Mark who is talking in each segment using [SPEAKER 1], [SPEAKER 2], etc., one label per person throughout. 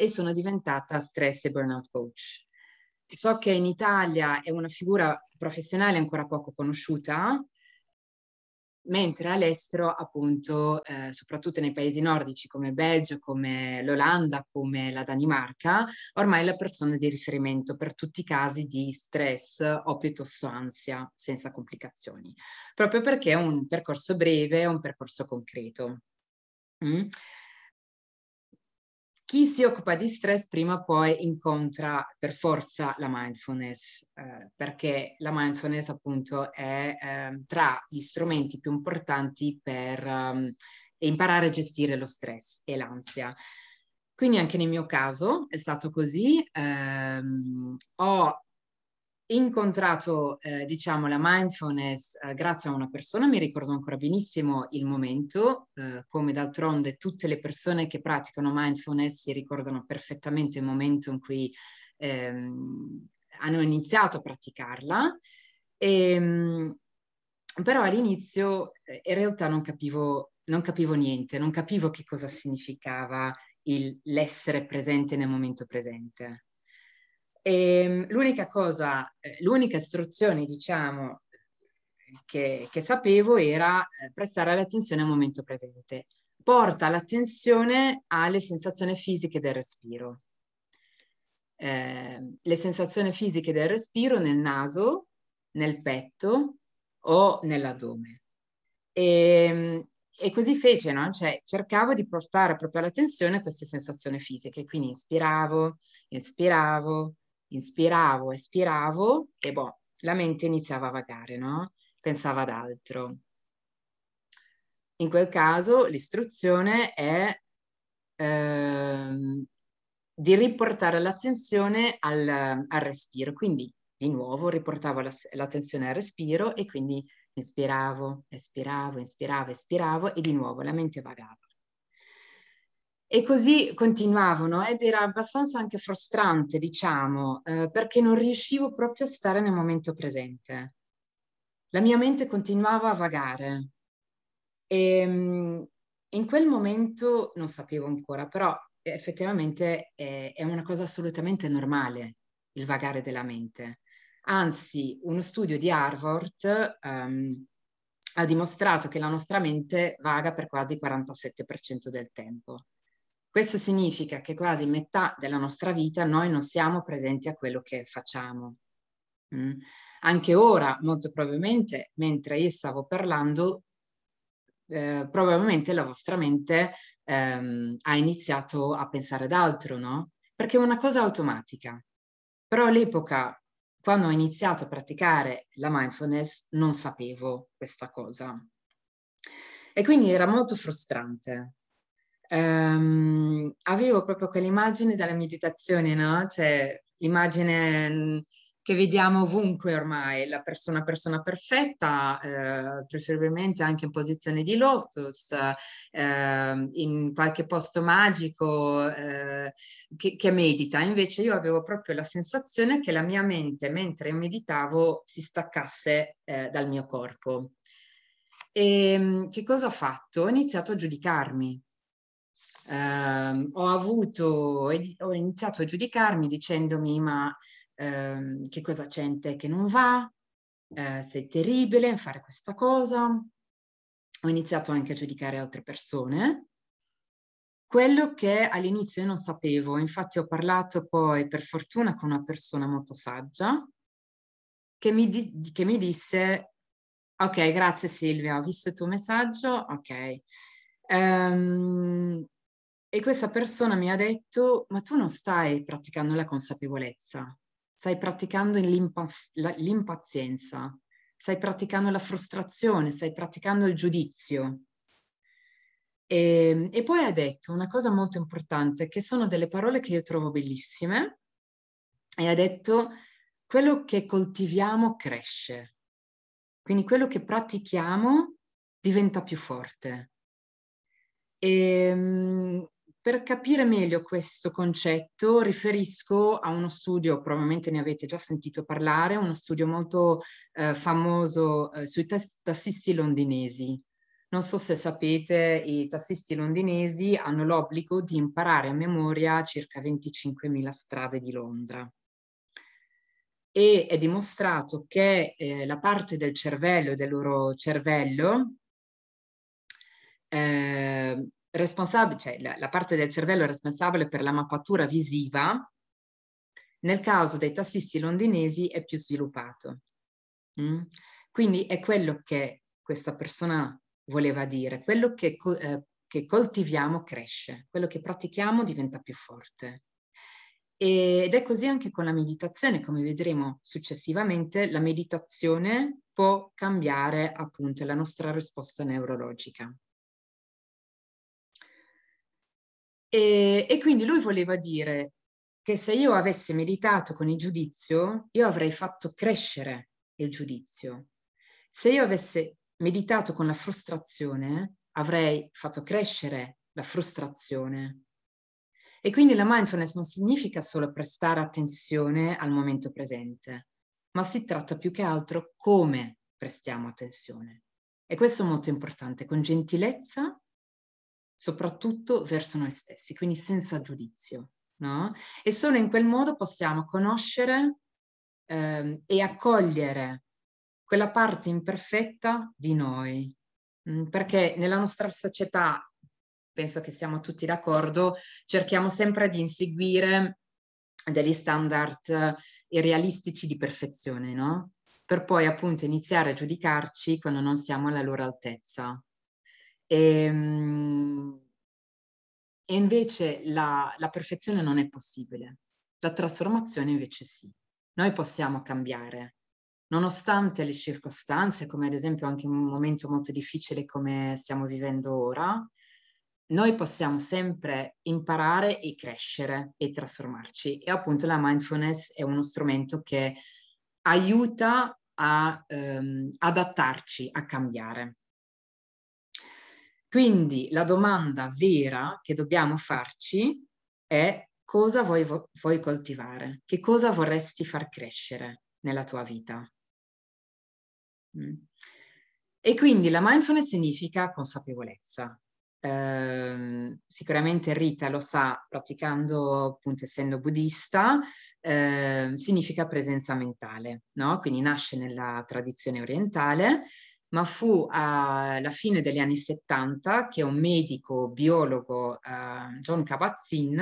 [SPEAKER 1] e sono diventata stress e burnout coach. So che in Italia è una figura professionale ancora poco conosciuta, mentre all'estero, appunto, eh, soprattutto nei paesi nordici come Belgio, come l'Olanda, come la Danimarca, ormai è la persona di riferimento per tutti i casi di stress o piuttosto ansia senza complicazioni, proprio perché è un percorso breve, è un percorso concreto. Mm? Chi si occupa di stress prima o poi incontra per forza la mindfulness, eh, perché la mindfulness appunto è eh, tra gli strumenti più importanti per um, imparare a gestire lo stress e l'ansia. Quindi anche nel mio caso è stato così, ehm, ho incontrato, eh, diciamo, la mindfulness eh, grazie a una persona, mi ricordo ancora benissimo il momento, eh, come d'altronde tutte le persone che praticano mindfulness si ricordano perfettamente il momento in cui ehm, hanno iniziato a praticarla. E, ehm, però all'inizio eh, in realtà non capivo, non capivo niente, non capivo che cosa significava il, l'essere presente nel momento presente. E ehm, l'unica cosa, eh, l'unica istruzione, diciamo, che, che sapevo era eh, prestare l'attenzione al momento presente. Porta l'attenzione alle sensazioni fisiche del respiro. Eh, le sensazioni fisiche del respiro nel naso, nel petto o nell'addome. E, ehm, e così fece, no? Cioè, cercavo di portare proprio l'attenzione a queste sensazioni fisiche. Quindi inspiravo, inspiravo, inspiravo, espiravo e boh, la mente iniziava a vagare, no? Pensava ad altro. In quel caso l'istruzione è ehm, di riportare l'attenzione al, al, respiro, quindi di nuovo riportavo la, l'attenzione al respiro e quindi inspiravo, espiravo, inspiravo, espiravo e di nuovo la mente vagava. E così continuavano ed era abbastanza anche frustrante, diciamo, eh, perché non riuscivo proprio a stare nel momento presente. La mia mente continuava a vagare. E um, in quel momento non sapevo ancora, però effettivamente è, è una cosa assolutamente normale il vagare della mente. Anzi, uno studio di Harvard um, ha dimostrato che la nostra mente vaga per quasi il 47% del tempo. Questo significa che quasi metà della nostra vita noi non siamo presenti a quello che facciamo. Mm. Anche ora, molto probabilmente, mentre io stavo parlando, eh, probabilmente la vostra mente ehm, ha iniziato a pensare ad altro, no? Perché è una cosa automatica. Però all'epoca, quando ho iniziato a praticare la mindfulness, non sapevo questa cosa. E quindi era molto frustrante ehm, avevo proprio quell'immagine della meditazione, no? Cioè l'immagine mm, che vediamo ovunque ormai, la persona, persona perfetta, eh, preferibilmente anche in posizione di lotus, eh, in qualche posto magico eh, che, che, medita. Invece io avevo proprio la sensazione che la mia mente, mentre meditavo, si staccasse eh, dal mio corpo. E ehm, che cosa ho fatto? Ho iniziato a giudicarmi eh, ho avuto, ho iniziato a giudicarmi dicendomi ma eh, che cosa c'è in te che non va, eh, sei terribile in fare questa cosa. Ho iniziato anche a giudicare altre persone. Quello che all'inizio io non sapevo, infatti ho parlato poi per fortuna con una persona molto saggia che mi, di- che mi disse, ok, grazie Silvia, ho visto il tuo messaggio, ok. Um, e questa persona mi ha detto, ma tu non stai praticando la consapevolezza, stai praticando l'impazienza, stai praticando la frustrazione, stai praticando il giudizio. E, ehm, e, poi ha detto una cosa molto importante, che sono delle parole che io trovo bellissime, e ha detto, quello che coltiviamo cresce, quindi quello che pratichiamo diventa più forte. E, ehm, per capire meglio questo concetto riferisco a uno studio, probabilmente ne avete già sentito parlare, uno studio molto eh, famoso eh, sui tassisti londinesi. Non so se sapete, i tassisti londinesi hanno l'obbligo di imparare a memoria circa 25.000 strade di Londra. E è dimostrato che eh, la parte del cervello, del loro cervello, eh, responsabile, cioè la, la parte del cervello responsabile per la mappatura visiva, nel caso dei tassisti londinesi è più sviluppato. Mm? Quindi è quello che questa persona voleva dire, quello che, eh, che coltiviamo cresce, quello che pratichiamo diventa più forte. Ed è così anche con la meditazione, come vedremo successivamente, la meditazione può cambiare appunto la nostra risposta neurologica. E, e, quindi lui voleva dire che se io avessi meditato con il giudizio, io avrei fatto crescere il giudizio. Se io avessi meditato con la frustrazione, avrei fatto crescere la frustrazione. E quindi la mindfulness non significa solo prestare attenzione al momento presente, ma si tratta più che altro come prestiamo attenzione. E questo è molto importante, con gentilezza, soprattutto verso noi stessi, quindi senza giudizio. No? E solo in quel modo possiamo conoscere eh, e accogliere quella parte imperfetta di noi, mm, perché nella nostra società, penso che siamo tutti d'accordo, cerchiamo sempre di inseguire degli standard eh, irrealistici di perfezione, no? Per poi appunto iniziare a giudicarci quando non siamo alla loro altezza. E, ehm, e invece la, la perfezione non è possibile, la trasformazione invece sì. Noi possiamo cambiare, nonostante le circostanze, come ad esempio anche un momento molto difficile come stiamo vivendo ora, noi possiamo sempre imparare e crescere e trasformarci. E appunto la mindfulness è uno strumento che aiuta a um, adattarci, a cambiare. Quindi la domanda vera che dobbiamo farci è cosa vuoi, vuoi coltivare? Che cosa vorresti far crescere nella tua vita? Mm. E quindi la mindfulness significa consapevolezza. Eh, sicuramente Rita lo sa, praticando appunto essendo buddista, eh, significa presenza mentale, no? Quindi nasce nella tradizione orientale, ma fu alla fine degli anni 70 che un medico biologo, eh, John Kabat-Zinn,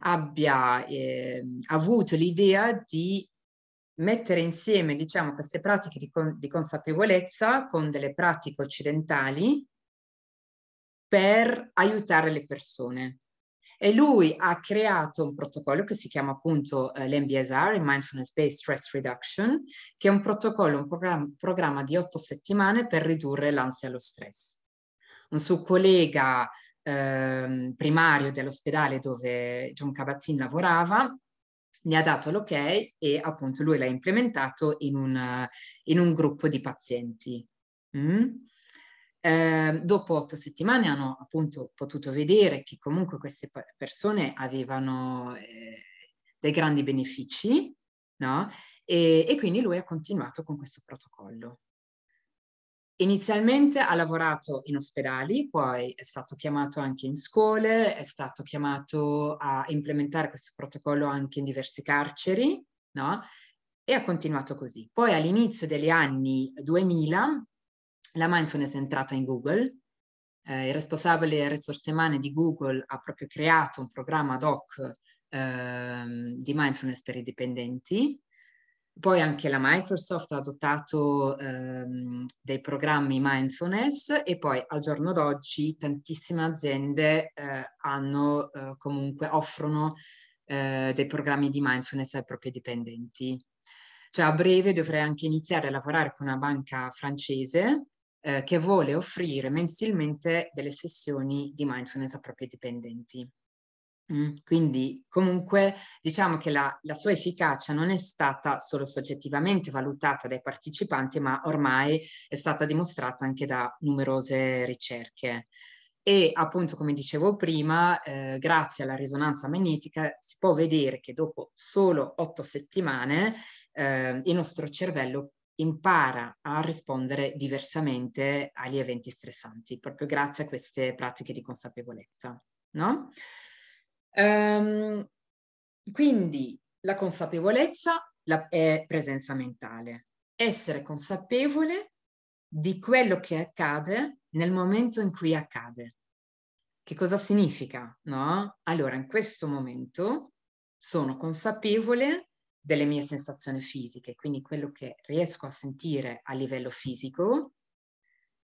[SPEAKER 1] abbia eh, avuto l'idea di mettere insieme diciamo, queste pratiche di, con, di consapevolezza con delle pratiche occidentali per aiutare le persone. E lui ha creato un protocollo che si chiama appunto eh, l'MBSR, Mindfulness Based Stress Reduction, che è un protocollo, un programma, programma di otto settimane per ridurre l'ansia e lo stress. Un suo collega eh, primario dell'ospedale dove John Kabat-Zinn lavorava ne ha dato l'ok e appunto lui l'ha implementato in un, in un gruppo di pazienti. Mm? Eh, dopo otto settimane hanno appunto potuto vedere che comunque queste persone avevano eh, dei grandi benefici, no? E, e quindi lui ha continuato con questo protocollo. Inizialmente ha lavorato in ospedali, poi è stato chiamato anche in scuole, è stato chiamato a implementare questo protocollo anche in diverse carceri, no? E ha continuato così. Poi all'inizio degli anni 2000 la mindfulness è entrata in Google, eh, il responsabile risorse umane di Google ha proprio creato un programma ad hoc eh, di mindfulness per i dipendenti poi anche la Microsoft ha adottato ehm, dei programmi mindfulness e poi al giorno d'oggi tantissime aziende eh, hanno, eh, comunque offrono eh, dei programmi di mindfulness ai propri dipendenti. Cioè a breve dovrei anche iniziare a lavorare con una banca francese eh, che vuole offrire mensilmente delle sessioni di mindfulness ai propri dipendenti. Mm, quindi comunque diciamo che la, la, sua efficacia non è stata solo soggettivamente valutata dai partecipanti, ma ormai è stata dimostrata anche da numerose ricerche. E appunto, come dicevo prima, eh, grazie alla risonanza magnetica si può vedere che dopo solo otto settimane eh, il nostro cervello impara a rispondere diversamente agli eventi stressanti, proprio grazie a queste pratiche di consapevolezza. No? Um, quindi la consapevolezza la, è presenza mentale, essere consapevole di quello che accade nel momento in cui accade. Che cosa significa? No? Allora, in questo momento sono consapevole delle mie sensazioni fisiche, quindi quello che riesco a sentire a livello fisico,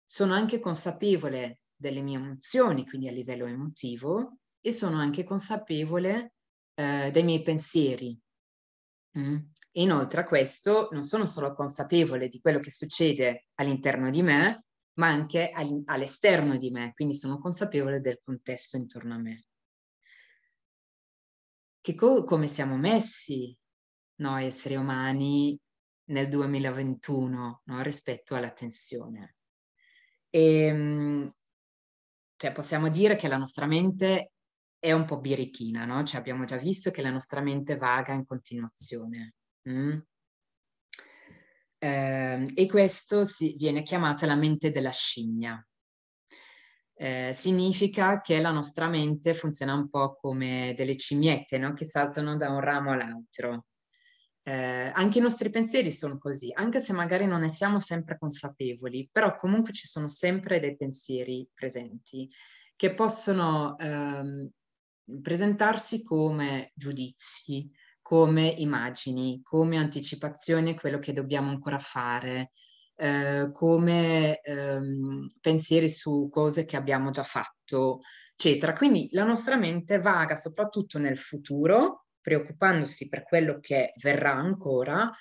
[SPEAKER 1] sono anche consapevole delle mie emozioni, quindi a livello emotivo, e sono anche consapevole eh, dei miei pensieri. Mm. Inoltre a questo non sono solo consapevole di quello che succede all'interno di me, ma anche all'esterno di me, quindi sono consapevole del contesto intorno a me. Co- come siamo messi noi esseri umani nel 2021 no? rispetto alla tensione? E, ehm, cioè, possiamo dire che la nostra mente è un po' birichina, no? Cioè, abbiamo già visto che la nostra mente vaga in continuazione. Mm? Eh, e questo si, viene chiamato la mente della scimmia. Eh, significa che la nostra mente funziona un po' come delle cimiette no? che saltano da un ramo all'altro. Eh, anche i nostri pensieri sono così, anche se magari non ne siamo sempre consapevoli, però comunque ci sono sempre dei pensieri presenti che possono ehm, presentarsi come giudizi, come immagini, come anticipazione quello che dobbiamo ancora fare, eh, come ehm, pensieri su cose che abbiamo già fatto, eccetera. Quindi la nostra mente vaga soprattutto nel futuro, preoccupandosi per quello che verrà ancora,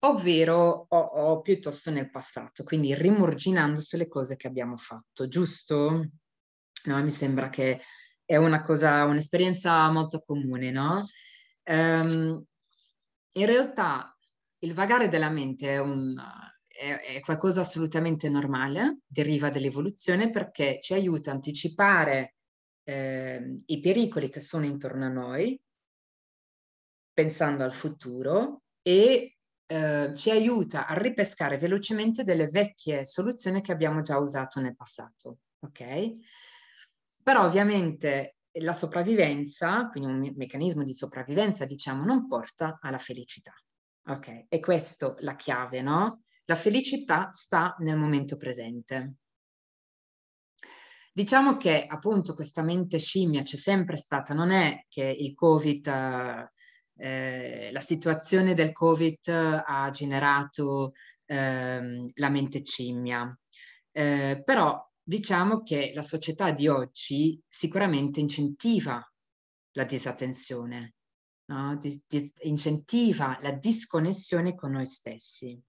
[SPEAKER 1] ovvero o, o piuttosto nel passato, quindi rimurginando sulle cose che abbiamo fatto, giusto? No, mi sembra che è una cosa, un'esperienza molto comune, no? Um, in realtà il vagare della mente è, un, è, è, qualcosa assolutamente normale, deriva dall'evoluzione perché ci aiuta a anticipare eh, i pericoli che sono intorno a noi, pensando al futuro, e eh, ci aiuta a ripescare velocemente delle vecchie soluzioni che abbiamo già usato nel passato. Ok? Però ovviamente la sopravvivenza, quindi un meccanismo di sopravvivenza, diciamo, non porta alla felicità. Ok, e questo la chiave, no? La felicità sta nel momento presente. Diciamo che appunto questa mente scimmia c'è sempre stata, non è che il Covid, eh, la situazione del Covid ha generato eh, la mente scimmia, eh, però diciamo che la società di oggi sicuramente incentiva la disattenzione, no? di, di, incentiva la disconnessione con noi stessi.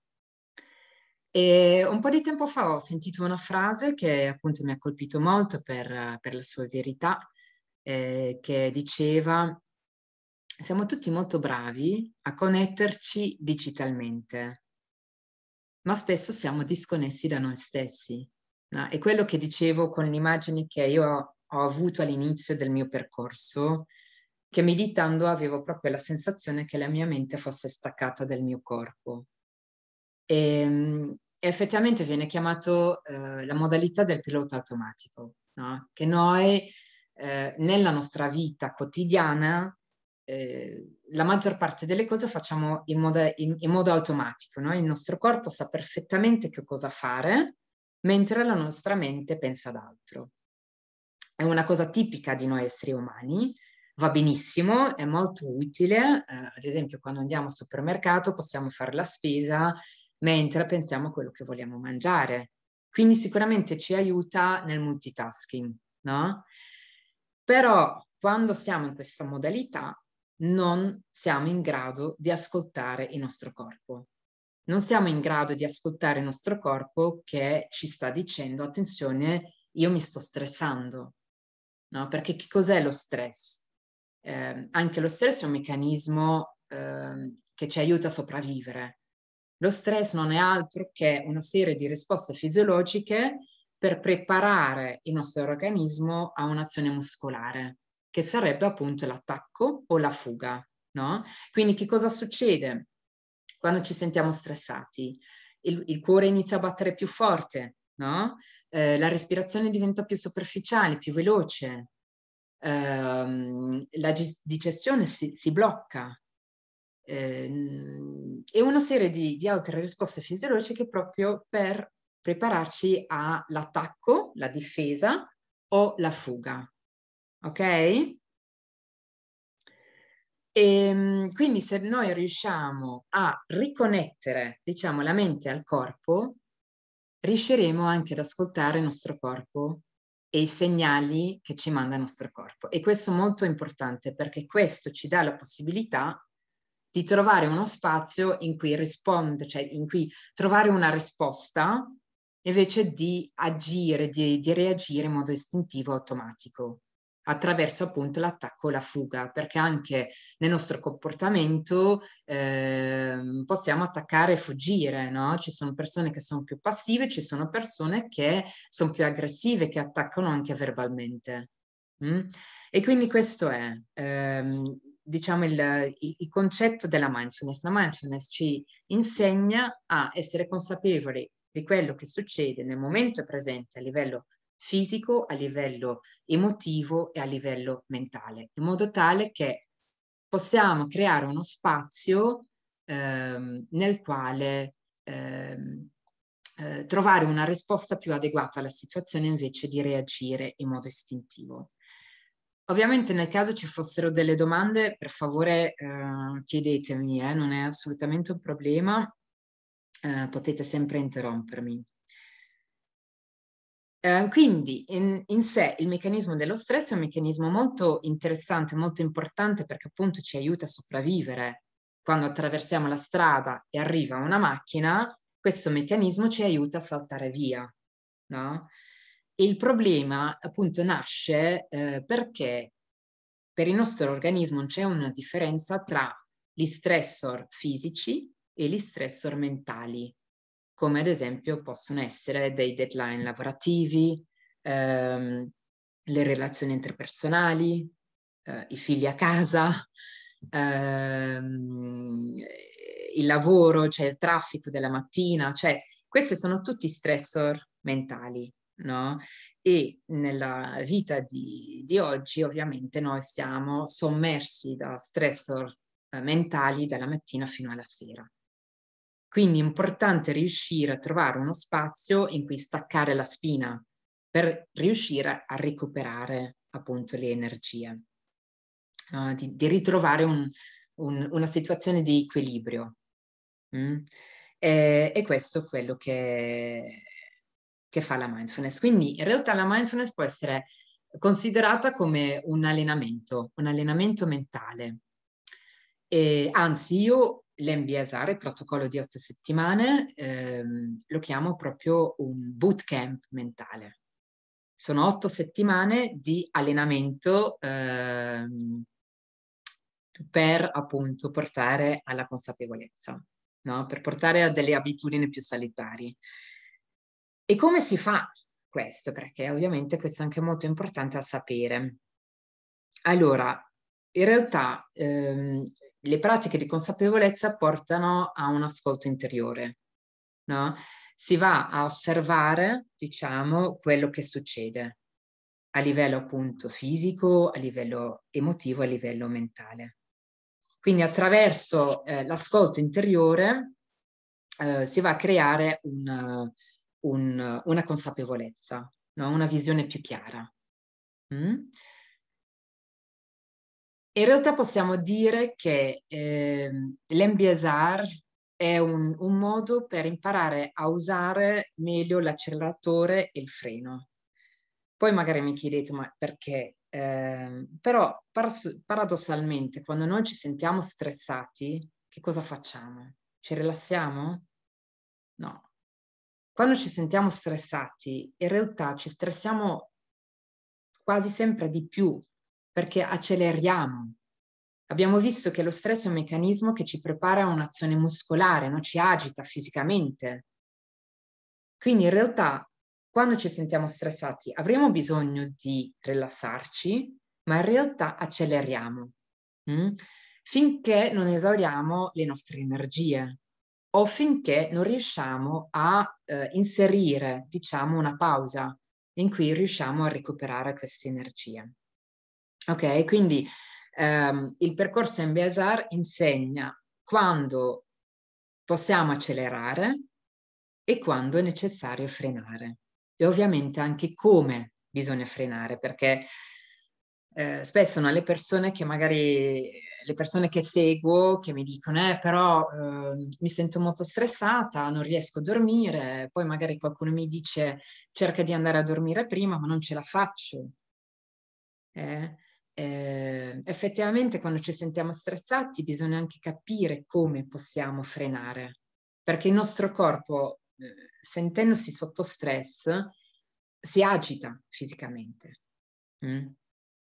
[SPEAKER 1] E un po' di tempo fa ho sentito una frase che appunto mi ha colpito molto per, per la sua verità, eh, che diceva siamo tutti molto bravi a connetterci digitalmente, ma spesso siamo disconnessi da noi stessi. No? È quello che dicevo con le immagini che io ho, ho avuto all'inizio del mio percorso, che meditando avevo proprio la sensazione che la mia mente fosse staccata dal mio corpo. E, ehm, effettivamente viene chiamato eh, la modalità del pilota automatico, no? che noi eh, nella nostra vita quotidiana eh, la maggior parte delle cose facciamo in modo, in, in modo automatico, no? il nostro corpo sa perfettamente che cosa fare mentre la nostra mente pensa ad altro. È una cosa tipica di noi esseri umani, va benissimo, è molto utile, eh, ad esempio quando andiamo al supermercato possiamo fare la spesa mentre pensiamo a quello che vogliamo mangiare. Quindi sicuramente ci aiuta nel multitasking, no? Però quando siamo in questa modalità non siamo in grado di ascoltare il nostro corpo non siamo in grado di ascoltare il nostro corpo che ci sta dicendo attenzione, io mi sto stressando, no? Perché che cos'è lo stress? Eh, anche lo stress è un meccanismo eh, che ci aiuta a sopravvivere. Lo stress non è altro che una serie di risposte fisiologiche per preparare il nostro organismo a un'azione muscolare, che sarebbe appunto l'attacco o la fuga. No? Quindi che cosa succede? quando ci sentiamo stressati. il, il cuore inizia a battere più forte, no? Eh, la respirazione diventa più superficiale, più veloce, eh, la digestione si, si blocca eh, e una serie di, di altre risposte fisiologiche proprio per prepararci all'attacco, la difesa o la fuga. Ok? E, ehm, quindi se noi riusciamo a riconnettere, diciamo, la mente al corpo, riusciremo anche ad ascoltare il nostro corpo e i segnali che ci manda il nostro corpo. E questo è molto importante perché questo ci dà la possibilità di trovare uno spazio in cui rispondere, cioè in cui trovare una risposta invece di agire, di, di reagire in modo istintivo automatico attraverso appunto l'attacco o la fuga, perché anche nel nostro comportamento eh, possiamo attaccare e fuggire, no? Ci sono persone che sono più passive, ci sono persone che sono più aggressive, che attaccano anche verbalmente. Mm? E quindi questo è, ehm, diciamo, il, il, il concetto della mindfulness. La mindfulness ci insegna a essere consapevoli di quello che succede nel momento presente a livello fisico, a livello emotivo e a livello mentale, in modo tale che possiamo creare uno spazio ehm, nel quale ehm, eh, trovare una risposta più adeguata alla situazione invece di reagire in modo istintivo. Ovviamente nel caso ci fossero delle domande, per favore eh, chiedetemi, eh, non è assolutamente un problema, eh, potete sempre interrompermi. Eh, quindi in, in, sé il meccanismo dello stress è un meccanismo molto interessante, molto importante perché appunto ci aiuta a sopravvivere. Quando attraversiamo la strada e arriva una macchina, questo meccanismo ci aiuta a saltare via. No? Il problema appunto nasce eh, perché per il nostro organismo c'è una differenza tra gli stressor fisici e gli stressor mentali come ad esempio possono essere dei deadline lavorativi, ehm, le relazioni interpersonali, eh, i figli a casa, ehm, il lavoro, cioè il traffico della mattina, cioè questi sono tutti stressor mentali, no? E nella vita di, di oggi ovviamente noi siamo sommersi da stressor eh, mentali dalla mattina fino alla sera. Quindi è importante riuscire a trovare uno spazio in cui staccare la spina per riuscire a recuperare appunto le energie, uh, di, di, ritrovare un, un, una situazione di equilibrio. Mm? E, e, questo è quello che, che fa la mindfulness. Quindi in realtà la mindfulness può essere considerata come un allenamento, un allenamento mentale. E, anzi, io l'MBSR, il protocollo di otto settimane, ehm, lo chiamo proprio un bootcamp mentale. Sono otto settimane di allenamento ehm, per appunto portare alla consapevolezza, no? per portare a delle abitudini più salutari. E come si fa questo? Perché ovviamente questo è anche molto importante a sapere. Allora, in realtà ehm, le pratiche di consapevolezza portano a un ascolto interiore, no? Si va a osservare, diciamo, quello che succede a livello appunto fisico, a livello emotivo, a livello mentale. Quindi attraverso eh, l'ascolto interiore eh, si va a creare un, un, una consapevolezza, no? una visione più chiara. Mm? In realtà possiamo dire che eh, l'MBSR è un, un, modo per imparare a usare meglio l'acceleratore e il freno. Poi magari mi chiedete, ma perché? Eh, però paradossalmente, quando noi ci sentiamo stressati, che cosa facciamo? Ci rilassiamo? No. Quando ci sentiamo stressati, in realtà ci stressiamo quasi sempre di più perché acceleriamo. Abbiamo visto che lo stress è un meccanismo che ci prepara a un'azione muscolare, no? ci agita fisicamente. Quindi in realtà quando ci sentiamo stressati avremo bisogno di rilassarci, ma in realtà acceleriamo mh? Mm? finché non esauriamo le nostre energie o finché non riusciamo a eh, inserire, diciamo, una pausa in cui riusciamo a recuperare questa energia. Ok, quindi ehm, il percorso MBSR insegna quando possiamo accelerare e quando è necessario frenare e ovviamente anche come bisogna frenare perché eh, spesso no, le persone che magari le persone che seguo che mi dicono eh, però eh, mi sento molto stressata, non riesco a dormire, poi magari qualcuno mi dice cerca di andare a dormire prima ma non ce la faccio. Eh, eh, effettivamente quando ci sentiamo stressati bisogna anche capire come possiamo frenare, perché il nostro corpo, eh, sentendosi sotto stress, si agita fisicamente. Mm?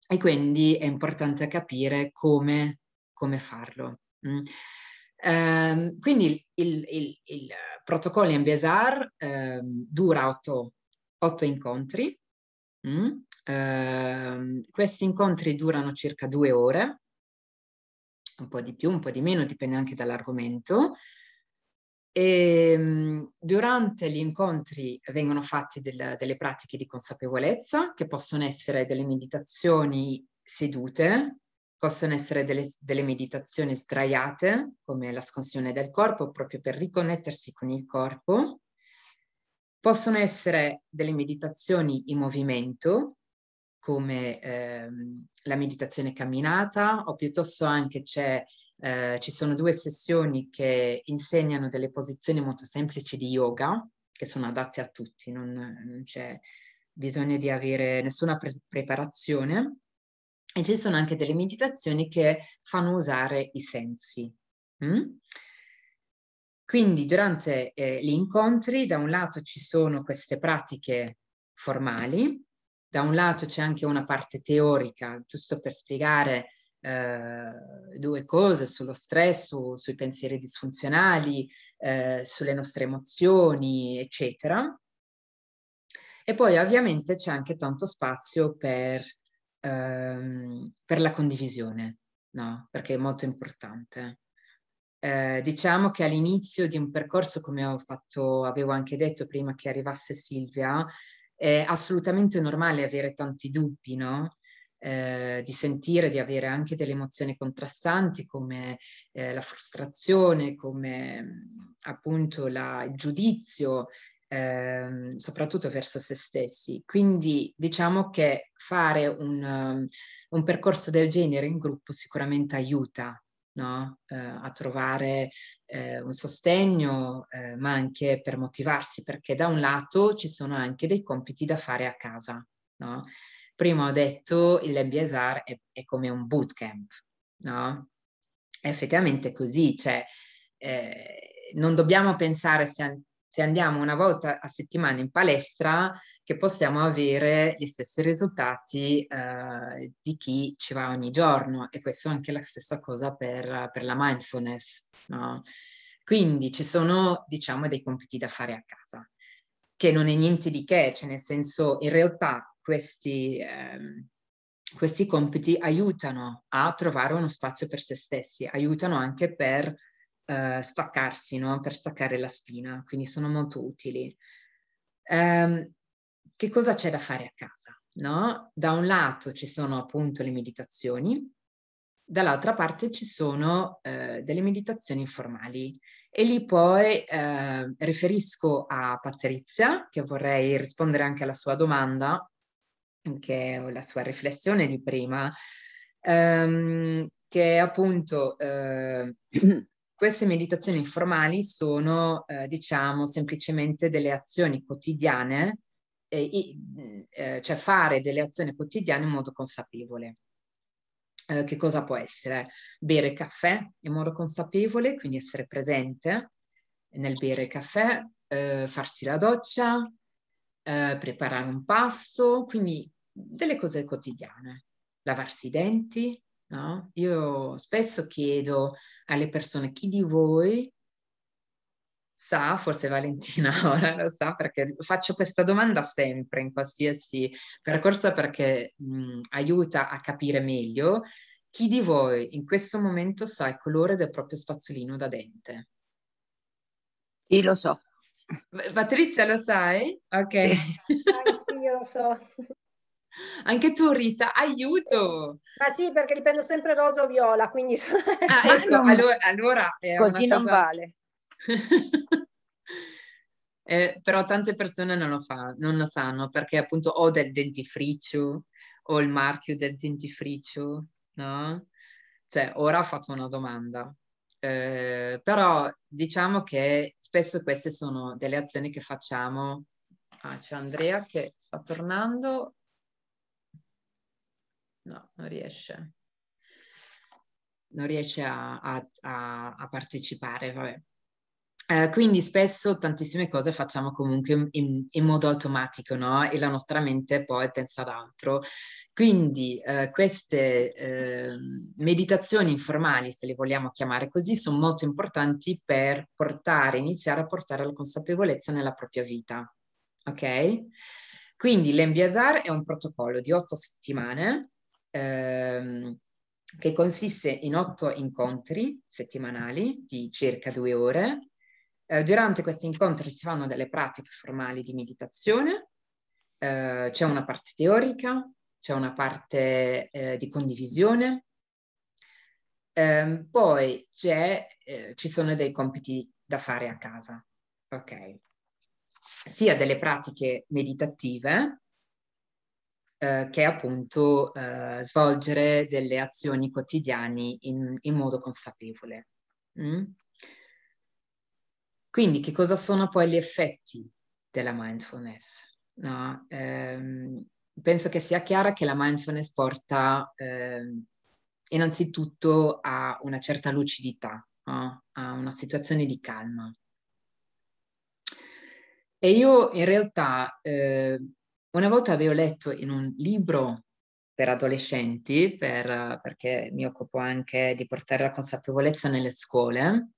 [SPEAKER 1] E quindi è importante capire come, come farlo. Mm? Eh, quindi il, il, il, protocollo in Besar eh, dura otto, otto incontri. Mm? Eh, questi incontri durano circa due ore, un po' di più, un po' di meno, dipende anche dall'argomento. E, ehm, durante gli incontri vengono fatte del, delle pratiche di consapevolezza, che possono essere delle meditazioni sedute, possono essere delle, delle meditazioni sdraiate, come la scansione del corpo, proprio per riconnettersi con il corpo. Possono essere delle meditazioni in movimento, come ehm, la meditazione camminata, o piuttosto anche c'è eh, ci sono due sessioni che insegnano delle posizioni molto semplici di yoga, che sono adatte a tutti, non, non c'è bisogno di avere nessuna pre- preparazione. E ci sono anche delle meditazioni che fanno usare i sensi. Mm? Quindi durante eh, gli incontri, da un lato ci sono queste pratiche formali, da un lato c'è anche una parte teorica, giusto per spiegare eh, due cose sullo stress, su, sui pensieri disfunzionali, eh, sulle nostre emozioni, eccetera. E poi ovviamente c'è anche tanto spazio per, ehm, per la condivisione, no? Perché è molto importante. Eh, diciamo che all'inizio di un percorso, come fatto, avevo anche detto prima che arrivasse Silvia, è assolutamente normale avere tanti dubbi, no? eh, di sentire, di avere anche delle emozioni contrastanti come eh, la frustrazione, come appunto la, il giudizio, eh, soprattutto verso se stessi. Quindi diciamo che fare un, um, un percorso del genere in gruppo sicuramente aiuta No? Eh, a trovare eh, un sostegno, eh, ma anche per motivarsi, perché da un lato ci sono anche dei compiti da fare a casa. No? prima ho detto il MBSR è, è come un bootcamp, no? È effettivamente così, cioè eh, non dobbiamo pensare se, se, andiamo una volta a settimana in palestra che possiamo avere gli stessi risultati eh, di chi ci va ogni giorno e questo è anche la stessa cosa per, per la mindfulness, no? Quindi ci sono, diciamo, dei compiti da fare a casa, che non è niente di che, cioè nel senso, in realtà questi, ehm, questi compiti aiutano a trovare uno spazio per se stessi, aiutano anche per eh, staccarsi, no? per staccare la spina, quindi sono molto utili. Um, che cosa c'è da fare a casa? No? Da un lato ci sono appunto le meditazioni, dall'altra parte ci sono eh, delle meditazioni informali e lì poi eh, riferisco a Patrizia, che vorrei rispondere anche alla sua domanda, anche la sua riflessione di prima, ehm, che appunto eh, queste meditazioni informali sono, eh, diciamo, semplicemente delle azioni quotidiane, eh, eh, cioè fare delle azioni quotidiane in modo consapevole. Eh, che cosa può essere? Bere caffè in modo consapevole, quindi essere presente nel bere caffè, eh, farsi la doccia, eh, preparare un pasto, quindi delle cose quotidiane, lavarsi i denti, no? Io spesso chiedo alle persone chi di voi sa, forse Valentina ora lo sa perché faccio questa domanda sempre in qualsiasi percorso perché mh, aiuta a capire meglio chi di voi in questo momento sa il colore del proprio spazzolino da dente.
[SPEAKER 2] Sì, lo so.
[SPEAKER 1] Patrizia lo sai? Ok.
[SPEAKER 3] Anche io lo so.
[SPEAKER 1] Anche tu Rita, aiuto!
[SPEAKER 3] Ma sì, perché li prendo sempre rosa o viola, quindi...
[SPEAKER 1] Ah, ecco, non... allora, allora
[SPEAKER 2] Così non cosa... vale.
[SPEAKER 1] eh, però tante persone non lo, fa, non lo sanno perché appunto ho del dentifricio, ho il marchio del dentifricio, no? Cioè, ora ho fatto una domanda. Eh, però diciamo che spesso queste sono delle azioni che facciamo. Ah, c'è Andrea che sta tornando. No, non riesce. Non riesce a, a, a, a partecipare, vabbè. Eh, quindi spesso tantissime cose facciamo comunque in, in, modo automatico, no? E la nostra mente poi pensa ad altro. Quindi eh, queste eh, meditazioni informali, se le vogliamo chiamare così, sono molto importanti per portare, iniziare a portare la consapevolezza nella propria vita. Ok? Quindi l'Embiasar è un protocollo di otto settimane ehm, che consiste in otto incontri settimanali di circa due ore. Eh, durante questi incontri si fanno delle pratiche formali di meditazione, eh, c'è una parte teorica, c'è una parte eh, di condivisione, ehm, poi eh, ci sono dei compiti da fare a casa, ok? Sia delle pratiche meditative, eh, che appunto eh, svolgere delle azioni quotidiane in, in modo consapevole. Mm? Quindi che cosa sono poi gli effetti della mindfulness? No? Eh, penso che sia chiaro che la mindfulness porta eh, innanzitutto a una certa lucidità, no? a una situazione di calma. E io in realtà eh, una volta avevo letto in un libro per adolescenti, per, perché mi occupo anche di portare la consapevolezza nelle scuole,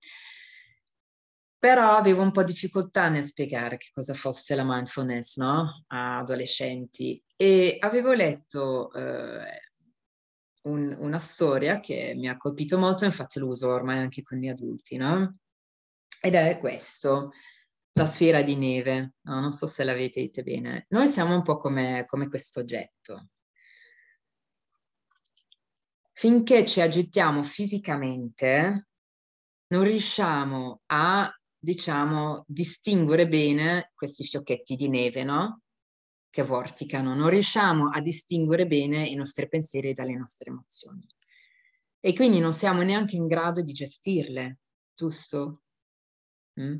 [SPEAKER 1] però avevo un po' di difficoltà nel spiegare che cosa fosse la mindfulness no? a adolescenti e avevo letto eh, un, una storia che mi ha colpito molto, infatti lo uso ormai anche con gli adulti, no? ed è questo, la sfera di neve, no? non so se la vedete bene. Noi siamo un po' come, come questo oggetto. Finché ci agitiamo fisicamente, non riusciamo a diciamo, distinguere bene questi fiocchetti di neve, no? Che vorticano. Non riusciamo a distinguere bene i nostri pensieri dalle nostre emozioni. E quindi non siamo neanche in grado di gestirle, giusto? Mm?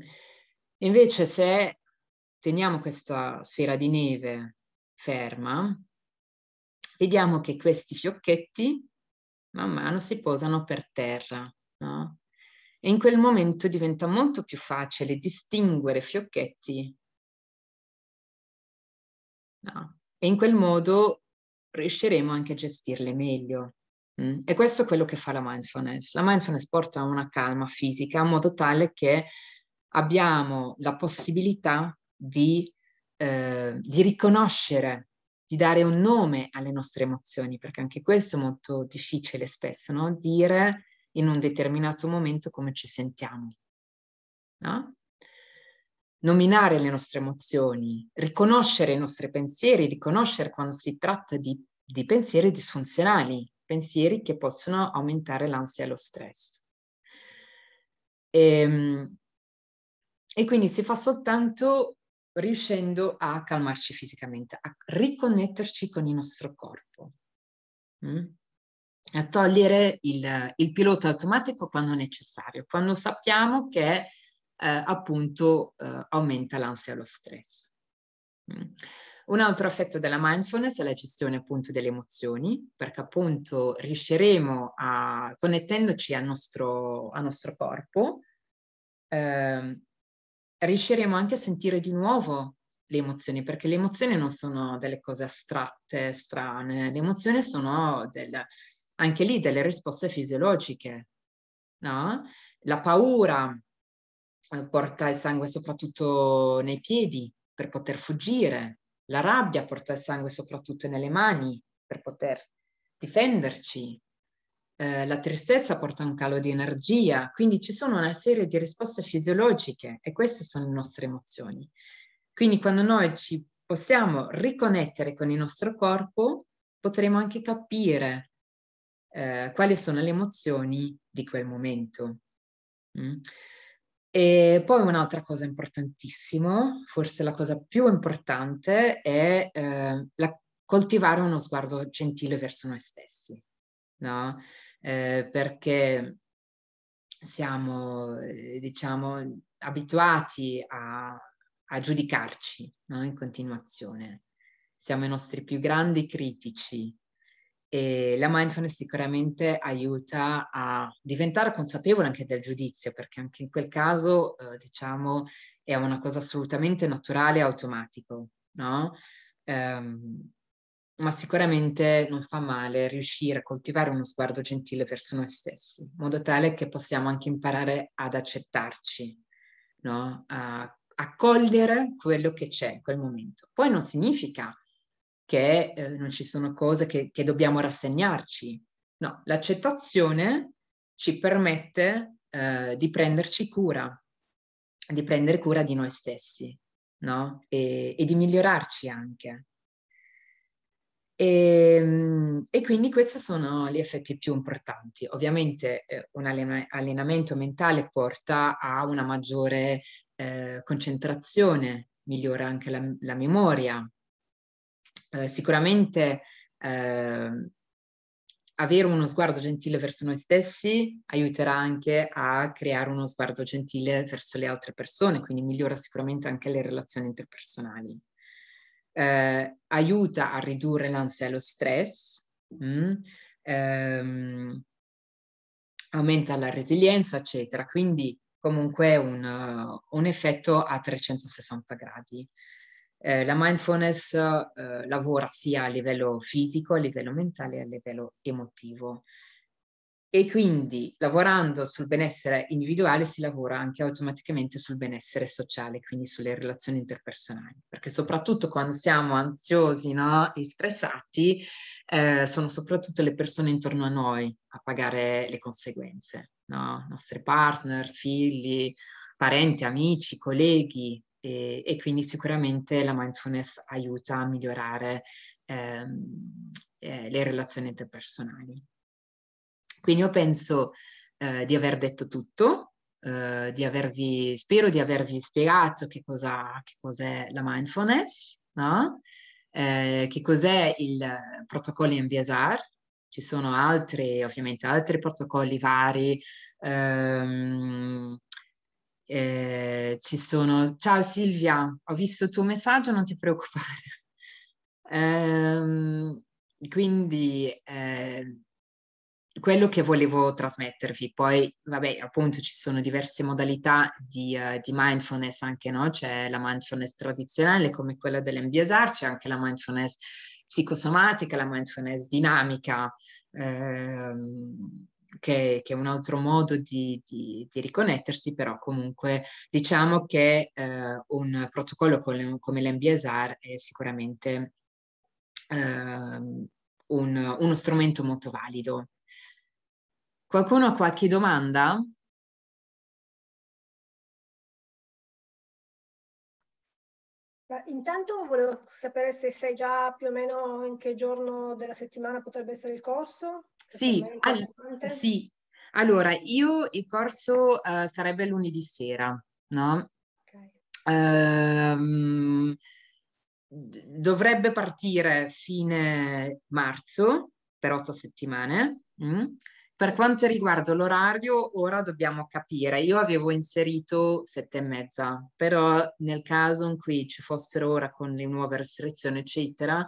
[SPEAKER 1] Invece se teniamo questa sfera di neve ferma, vediamo che questi fiocchetti man mano si posano per terra, no? e in quel momento diventa molto più facile distinguere fiocchetti. No. E in quel modo riusciremo anche a gestirle meglio. Mm? E questo è quello che fa la mindfulness. La mindfulness porta una calma fisica in modo tale che abbiamo la possibilità di, eh, di riconoscere, di dare un nome alle nostre emozioni, perché anche questo è molto difficile spesso, no? Dire in un determinato momento come ci sentiamo. No? Nominare le nostre emozioni, riconoscere i nostri pensieri, riconoscere quando si tratta di, di pensieri disfunzionali, pensieri che possono aumentare l'ansia e lo stress. E, ehm, e quindi si fa soltanto riuscendo a calmarci fisicamente, a riconnetterci con il nostro corpo. Mm? a togliere il, il, pilota automatico quando necessario, quando sappiamo che eh, appunto eh, aumenta l'ansia e lo stress. Mm. Un altro effetto della mindfulness è la gestione appunto delle emozioni, perché appunto riusciremo a, connettendoci al nostro, al nostro corpo, eh, riusciremo anche a sentire di nuovo le emozioni, perché le emozioni non sono delle cose astratte, strane, le emozioni sono del, anche lì delle risposte fisiologiche, no? La paura eh, porta il sangue soprattutto nei piedi per poter fuggire, la rabbia porta il sangue soprattutto nelle mani per poter difenderci, eh, la tristezza porta a un calo di energia, quindi ci sono una serie di risposte fisiologiche e queste sono le nostre emozioni. Quindi quando noi ci possiamo riconnettere con il nostro corpo, potremo anche capire eh, quali sono le emozioni di quel momento. Mm. E poi un'altra cosa importantissima, forse la cosa più importante, è eh, la, coltivare uno sguardo gentile verso noi stessi, no? Eh, perché siamo, eh, diciamo, abituati a, a giudicarci no? in continuazione. Siamo i nostri più grandi critici e la mindfulness sicuramente aiuta a diventare consapevole anche del giudizio, perché anche in quel caso, eh, diciamo, è una cosa assolutamente naturale e automatico, no? Um, ma sicuramente non fa male riuscire a coltivare uno sguardo gentile verso noi stessi, in modo tale che possiamo anche imparare ad accettarci, no? a accogliere quello che c'è in quel momento. Poi non significa che eh, non ci sono cose che, che dobbiamo rassegnarci. No, l'accettazione ci permette eh, di prenderci cura, di prendere cura di noi stessi, no? E, e di migliorarci anche. E, ehm, e, quindi questi sono gli effetti più importanti. Ovviamente eh, un allenamento mentale porta a una maggiore eh, concentrazione, migliora anche la, la memoria, eh, sicuramente eh, avere uno sguardo gentile verso noi stessi aiuterà anche a creare uno sguardo gentile verso le altre persone, quindi migliora sicuramente anche le relazioni interpersonali. Eh, aiuta a ridurre l'ansia e lo stress, mm, ehm, aumenta la resilienza, eccetera. Quindi comunque un, uh, un effetto a 360 gradi. Eh, la mindfulness eh, lavora sia a livello fisico, a livello mentale a livello emotivo. E quindi lavorando sul benessere individuale si lavora anche automaticamente sul benessere sociale, quindi sulle relazioni interpersonali, perché soprattutto quando siamo ansiosi no, e stressati, eh, sono soprattutto le persone intorno a noi a pagare le conseguenze, no? nostri partner, figli, parenti, amici, colleghi, e, e quindi sicuramente la mindfulness aiuta a migliorare ehm, eh, le relazioni interpersonali. Quindi io penso eh, di aver detto tutto, eh, di avervi, spero di avervi spiegato che, cosa, che cos'è la mindfulness, no? Eh, che cos'è il protocollo MBSR, ci sono altri, ovviamente altri protocolli vari, ehm, eh, ci sono... Ciao Silvia, ho visto il tuo messaggio, non ti preoccupare. Eh, quindi eh, quello che volevo trasmettervi, poi vabbè appunto ci sono diverse modalità di, uh, di mindfulness anche, no? C'è la mindfulness tradizionale come quella dell'MBSR, c'è anche la mindfulness psicosomatica, la mindfulness dinamica. Ehm, che, che, è un altro modo di, di, di, riconnettersi, però comunque diciamo che eh, un protocollo come, come l'MBSR è sicuramente eh, un, uno strumento molto valido. Qualcuno ha qualche domanda?
[SPEAKER 3] intanto volevo sapere se sai già più o meno in che giorno della settimana potrebbe essere il corso.
[SPEAKER 1] Sì, al- sì, allora io il corso uh, sarebbe lunedì sera, no? Okay. Um, dovrebbe partire fine marzo per otto settimane. Mm? Per quanto riguarda l'orario, ora dobbiamo capire. Io avevo inserito sette e mezza, però nel caso in cui ci fossero ora con le nuove restrizioni, eccetera,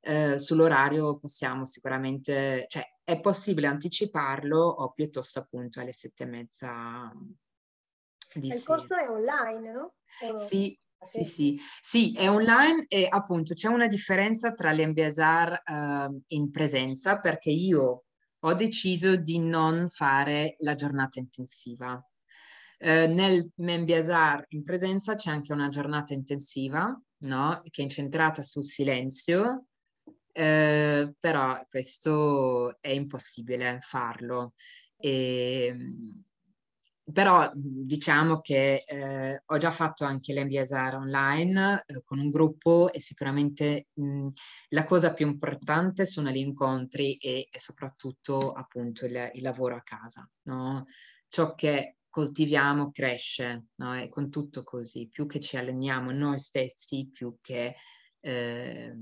[SPEAKER 1] eh, sull'orario possiamo sicuramente, cioè è possibile anticiparlo o piuttosto appunto alle sette e mezza
[SPEAKER 3] di Il sera. corso è online, no?
[SPEAKER 1] O... Sì, sì, sì, sì, è online e appunto c'è una differenza tra l'MBSR uh, in presenza perché io ho deciso di non fare la giornata intensiva. Uh, nel MBSR in presenza c'è anche una giornata intensiva, no? Che è incentrata sul silenzio eh, però questo è impossibile farlo. E, ehm, però diciamo che eh, ho già fatto anche l'MBSR online eh, con un gruppo e sicuramente mh, la cosa più importante sono gli incontri e, e soprattutto appunto il, il, lavoro a casa. No? Ciò che coltiviamo cresce, no? E con tutto così, più che ci alleniamo noi stessi, più che, eh,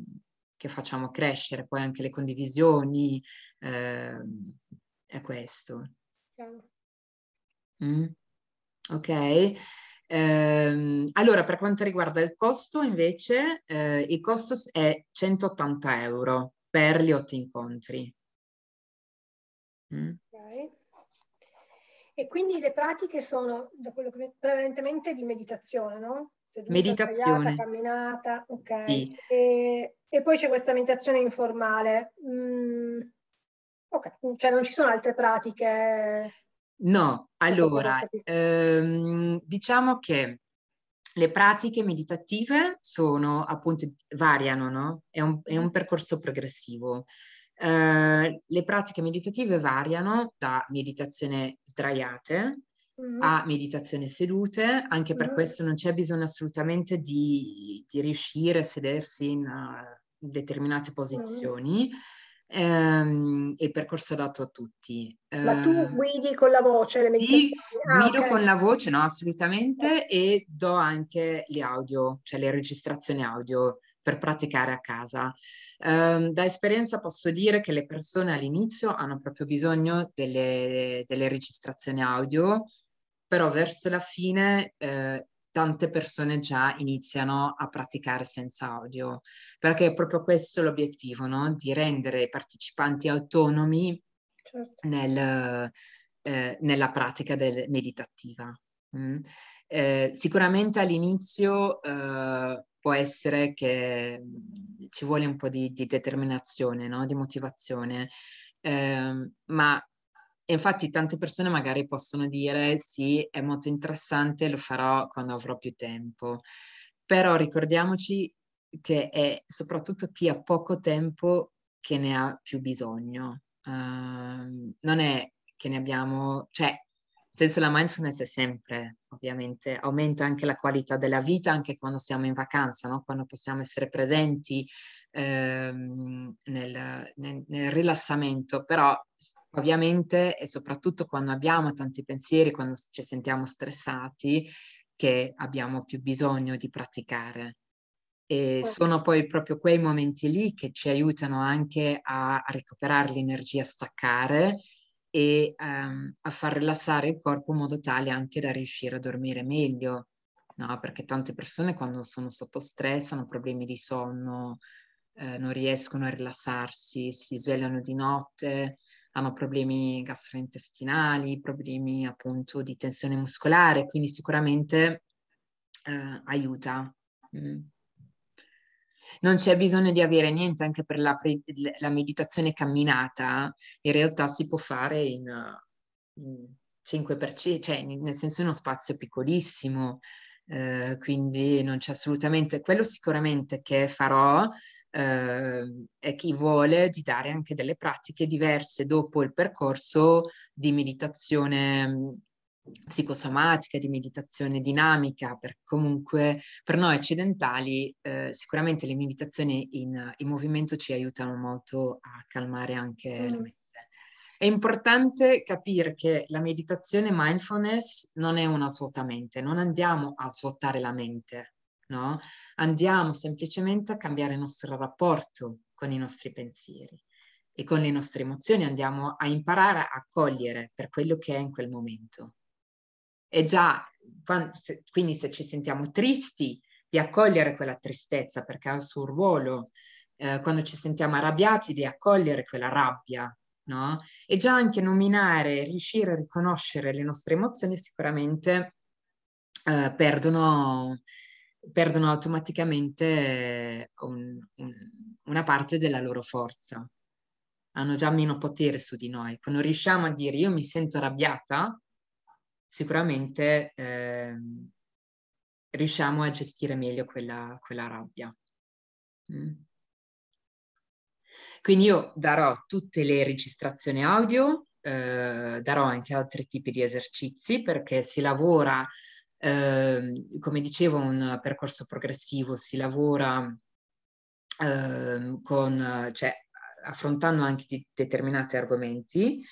[SPEAKER 1] che facciamo crescere poi anche le condivisioni, eh, è questo. Mm. Ok. Eh, allora, per quanto riguarda il costo, invece, eh, il costo è 180 euro per gli otto incontri.
[SPEAKER 3] Mm. Ok. E quindi le pratiche sono, da quello che prevalentemente di meditazione, no?
[SPEAKER 1] Seduta, meditazione.
[SPEAKER 3] camminata, ok.
[SPEAKER 1] Sì.
[SPEAKER 3] E, e, poi c'è questa meditazione informale. Mm, ok, cioè non ci sono altre pratiche?
[SPEAKER 1] No, allora, ehm, diciamo che le pratiche meditative sono appunto, variano, no? È un, è un percorso progressivo. Eh, le pratiche meditative variano da meditazione sdraiate mm-hmm. a meditazione sedute, anche per mm-hmm. questo non c'è bisogno assolutamente di, di riuscire a sedersi in, uh, determinate mm-hmm. posizioni. Mm-hmm. Ehm, il percorso adatto a tutti.
[SPEAKER 3] Ma tu ehm, guidi con la voce le?
[SPEAKER 1] Sì, ah, guido okay. con la voce, no, assolutamente, e do anche gli audio, cioè le registrazioni audio per praticare a casa. Um, da esperienza posso dire che le persone all'inizio hanno proprio bisogno delle, delle registrazioni audio, però verso la fine eh, tante persone già iniziano a praticare senza audio, perché è proprio questo l'obiettivo, no? di rendere i partecipanti autonomi certo. nel, eh, nella pratica del, meditativa. Mm. Eh, sicuramente all'inizio eh, può essere che mm, ci vuole un po' di, di determinazione, no? di motivazione, eh, ma infatti tante persone magari possono dire sì, è molto interessante, lo farò quando avrò più tempo, però ricordiamoci che è soprattutto chi ha poco tempo che ne ha più bisogno. Uh, non è che ne abbiamo, cioè senso la mindfulness è sempre, ovviamente, aumenta anche la qualità della vita anche quando siamo in vacanza, no? quando possiamo essere presenti ehm, nel, nel, nel, rilassamento, però ovviamente e soprattutto quando abbiamo tanti pensieri, quando ci sentiamo stressati, che abbiamo più bisogno di praticare. E sono poi proprio quei momenti lì che ci aiutano anche a, a recuperare l'energia, a staccare e um, a far rilassare il corpo in modo tale anche da riuscire a dormire meglio, no? Perché tante persone quando sono sotto stress hanno problemi di sonno, eh, non riescono a rilassarsi, si svegliano di notte, hanno problemi gastrointestinali, problemi appunto di tensione muscolare, quindi sicuramente eh, aiuta. Mm non c'è bisogno di avere niente anche per la, la meditazione camminata, in realtà si può fare in, in 5%, cioè nel senso in uno spazio piccolissimo, eh, quindi non c'è assolutamente, quello sicuramente che farò eh, chi vuole di dare anche delle pratiche diverse dopo il percorso di meditazione psicosomatica, di meditazione dinamica, perché comunque per noi occidentali eh, sicuramente le meditazioni in, in, movimento ci aiutano molto a calmare anche mm. la mente. È importante capire che la meditazione mindfulness non è una svuotamento, non andiamo a svuotare la mente, no? Andiamo semplicemente a cambiare il nostro rapporto con i nostri pensieri e con le nostre emozioni, andiamo a imparare a accogliere per quello che è in quel momento. E già, quando, se, quindi se ci sentiamo tristi, di accogliere quella tristezza perché ha il suo ruolo, eh, quando ci sentiamo arrabbiati, di accogliere quella rabbia, no? E già anche nominare, riuscire a riconoscere le nostre emozioni sicuramente eh, perdono, perdono automaticamente un, un, una parte della loro forza. Hanno già meno potere su di noi. Quando riusciamo a dire io mi sento arrabbiata, sicuramente eh, riusciamo a gestire meglio quella, quella rabbia. Mm. Quindi io darò tutte le registrazioni audio, eh, darò anche altri tipi di esercizi perché si lavora, eh, come dicevo, un percorso progressivo, si lavora eh, con, cioè, affrontando anche determinati argomenti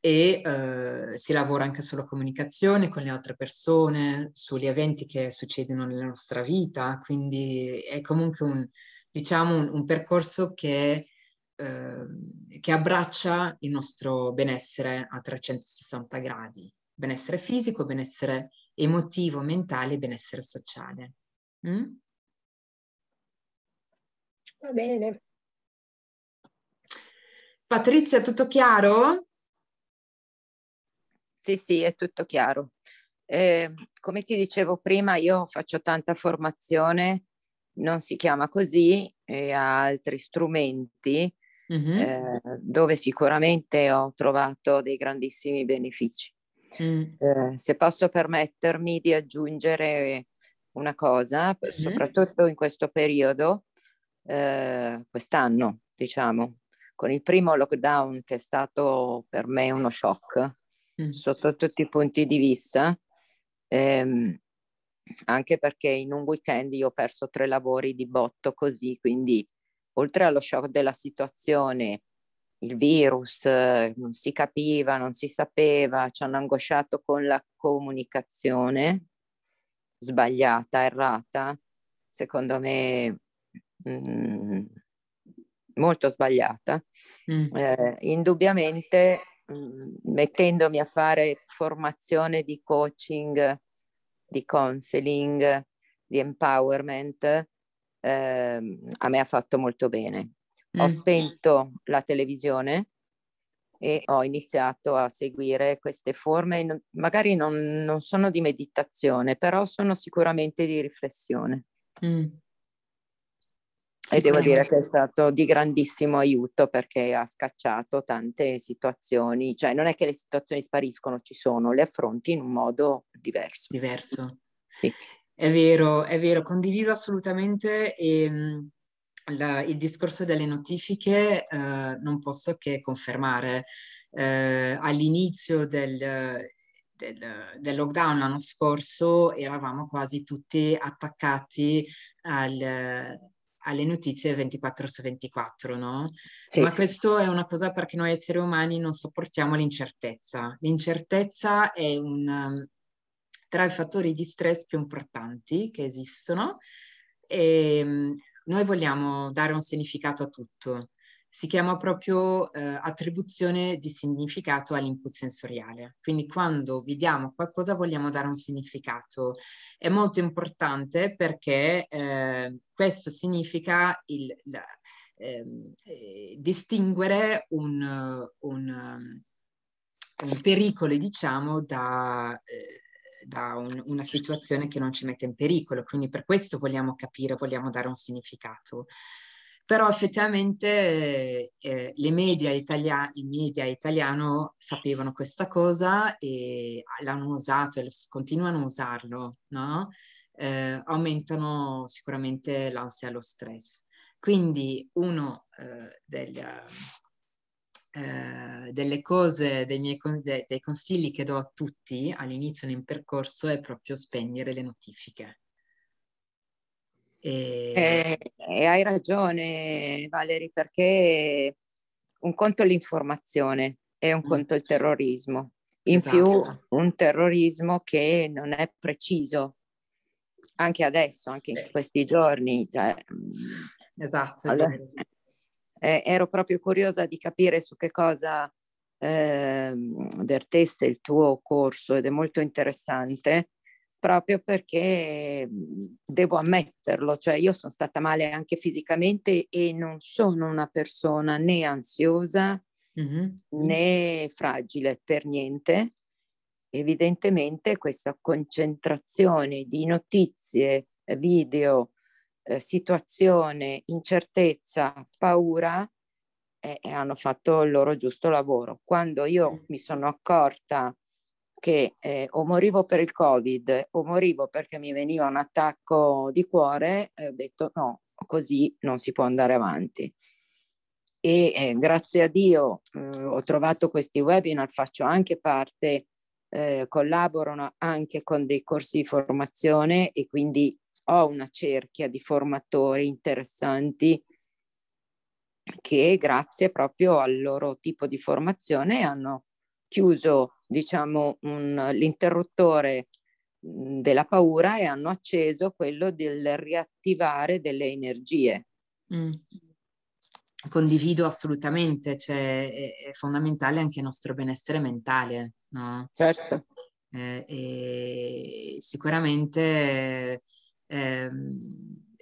[SPEAKER 1] e eh, si lavora anche sulla comunicazione con le altre persone, sugli eventi che succedono nella nostra vita, quindi è comunque un, diciamo, un, un percorso che, eh, che abbraccia il nostro benessere a 360 gradi, benessere fisico, benessere emotivo, mentale e benessere sociale. Mm?
[SPEAKER 3] Va bene.
[SPEAKER 1] Patrizia, tutto chiaro?
[SPEAKER 2] Sì, sì, è tutto chiaro. Eh, come ti dicevo prima, io faccio tanta formazione, non si chiama così, e ha altri strumenti mm-hmm. eh, dove sicuramente ho trovato dei grandissimi benefici. Mm. Eh, se posso permettermi di aggiungere una cosa, mm-hmm. soprattutto in questo periodo, eh, quest'anno, diciamo, con il primo lockdown che è stato per me uno shock mm. sotto tutti i punti di vista, ehm, anche perché in un weekend io ho perso tre lavori di botto così, quindi oltre allo shock della situazione, il virus, non si capiva, non si sapeva, ci hanno angosciato con la comunicazione sbagliata, errata, secondo me mh, mm, molto sbagliata. Mm. Eh, indubbiamente mh, mm, mettendomi a fare formazione di coaching, di counseling, di empowerment, eh, a me ha fatto molto bene. Mm. Ho spento la televisione e ho iniziato a seguire queste forme, magari non, non sono di meditazione, però sono sicuramente di riflessione. Mm. E devo dire che è stato di grandissimo aiuto perché ha scacciato tante situazioni, cioè non è che le situazioni spariscono, ci sono, le affronti in un modo diverso.
[SPEAKER 1] Diverso. Sì. È vero, è vero, condivido assolutamente e, ehm, la, il discorso delle notifiche eh, non posso che confermare. Eh, all'inizio del, del, del, lockdown l'anno scorso eravamo quasi tutti attaccati al alle notizie 24 su 24, no? Sì. Ma questo è una cosa perché noi esseri umani non sopportiamo l'incertezza. L'incertezza è un, tra i fattori di stress più importanti che esistono e um, noi vogliamo dare un significato a tutto si chiama proprio eh, attribuzione di significato all'input sensoriale. Quindi quando vediamo qualcosa vogliamo dare un significato. È molto importante perché eh, questo significa il, la, ehm, eh, distinguere un, un, un, pericolo, diciamo, da eh, da un, una situazione che non ci mette in pericolo, quindi per questo vogliamo capire, vogliamo dare un significato però effettivamente eh, le media italia- i media italiano sapevano questa cosa e l'hanno usato e continuano a usarlo, no? eh, aumentano sicuramente l'ansia e lo stress. Quindi uno eh, del, eh, delle cose, dei, miei, de, dei consigli che do a tutti all'inizio un percorso è proprio spegnere le notifiche.
[SPEAKER 2] E... E, e hai ragione Valeri perché un conto è l'informazione e un mm. conto il terrorismo. In esatto. più un terrorismo che non è preciso anche adesso, anche in questi giorni. Cioè,
[SPEAKER 1] mm, esatto.
[SPEAKER 2] Allora, eh, ero proprio curiosa di capire su che cosa eh, vertesse il tuo corso ed è molto interessante proprio perché mhmm, devo ammetterlo, cioè io sono stata male anche fisicamente e non sono una persona né ansiosa mm-hmm. né fragile per niente. Evidentemente questa concentrazione di notizie, video, eh, situazione, incertezza, paura eh, hanno fatto il loro giusto lavoro. Quando io mm. mi sono accorta che eh, o morivo per il covid o morivo perché mi veniva un attacco di cuore e ho detto no, così non si può andare avanti. e eh, grazie a Dio eh, ho trovato questi webinar, faccio anche parte, eh, collaboro anche con dei corsi di formazione e quindi ho una cerchia di formatori interessanti che grazie proprio al loro tipo di formazione hanno chiuso diciamo un, l'interruttore della paura e hanno acceso quello del riattivare delle energie. Mm.
[SPEAKER 1] Condivido assolutamente, cioè è, è, fondamentale anche il nostro benessere mentale, no?
[SPEAKER 2] Certo.
[SPEAKER 1] Eh, e sicuramente eh,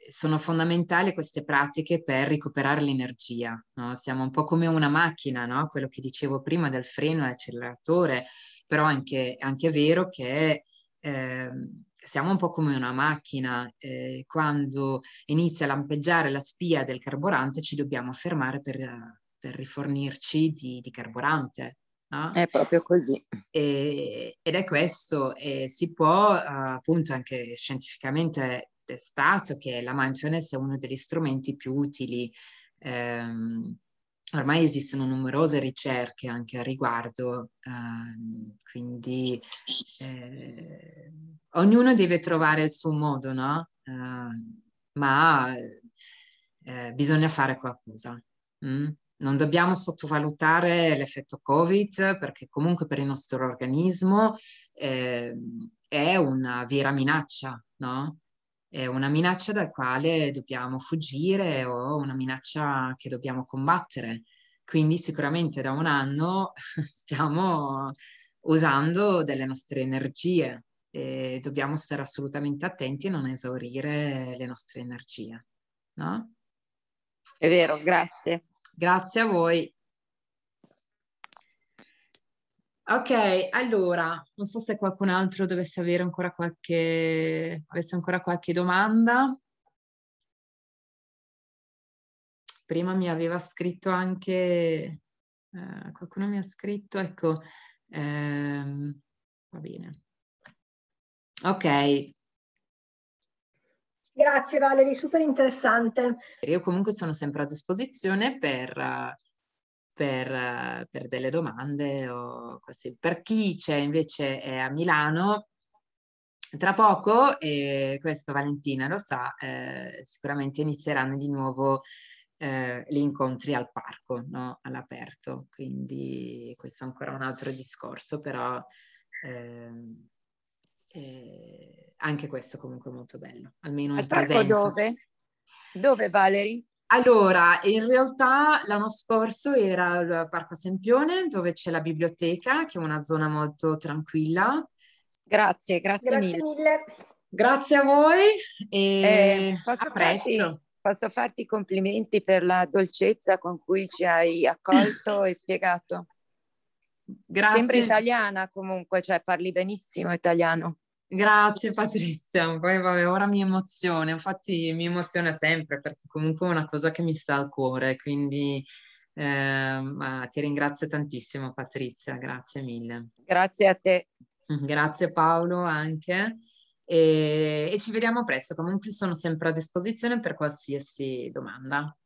[SPEAKER 1] sono fondamentali queste pratiche per recuperare l'energia. No? Siamo un po' come una macchina, no? quello che dicevo prima del freno e l'acceleratore, però anche, anche vero che eh, siamo un po' come una macchina, eh, quando inizia a lampeggiare la spia del carburante ci dobbiamo fermare per, per rifornirci di, di carburante. No?
[SPEAKER 2] È proprio così.
[SPEAKER 1] E, ed è questo, e si può appunto anche scientificamente testato che la mindfulness è uno degli strumenti più utili. Ehm, ormai esistono numerose ricerche anche a riguardo, ehm, quindi eh, ognuno deve trovare il suo modo, no? Eh, ma eh, bisogna fare qualcosa. Mm? Non dobbiamo sottovalutare l'effetto Covid perché comunque per il nostro organismo ehm, è una vera minaccia, no? è una minaccia dal quale dobbiamo fuggire o una minaccia che dobbiamo combattere. Quindi sicuramente da un anno stiamo usando delle nostre energie e dobbiamo stare assolutamente attenti a non esaurire le nostre energie. No?
[SPEAKER 2] È vero, grazie.
[SPEAKER 1] Grazie a voi. Ok, allora, non so se qualcun altro dovesse avere ancora qualche, avesse ancora qualche domanda. Prima mi aveva scritto anche, eh, qualcuno mi ha scritto, ecco, ehm, va bene. Ok.
[SPEAKER 3] Grazie Valerie, super interessante.
[SPEAKER 1] Io comunque sono sempre a disposizione per... Per, per delle domande o così. Per chi c'è invece è a Milano, tra poco, e questo Valentina lo sa, eh, sicuramente inizieranno di nuovo eh, gli incontri al parco, no? all'aperto, quindi questo è ancora un altro discorso, però eh, eh, anche questo comunque molto bello, almeno
[SPEAKER 2] al in presenza. dove? Dove Valerie?
[SPEAKER 1] Allora, in realtà l'anno scorso era il Parco Sempione, dove c'è la biblioteca, che è una zona molto tranquilla.
[SPEAKER 2] Grazie, grazie, grazie mille. mille.
[SPEAKER 1] Grazie a voi e eh, a presto.
[SPEAKER 2] Farti, posso farti i complimenti per la dolcezza con cui ci hai accolto e spiegato. Grazie. Sembri italiana comunque, cioè parli benissimo italiano.
[SPEAKER 1] Grazie Patrizia, poi vabbè, ora mi emoziona, infatti mi emoziona sempre perché comunque è una cosa che mi sta al cuore, quindi eh, ti ringrazio tantissimo Patrizia, grazie mille.
[SPEAKER 2] Grazie a te.
[SPEAKER 1] Grazie Paolo anche e, e ci vediamo presto, comunque sono sempre a disposizione per qualsiasi domanda.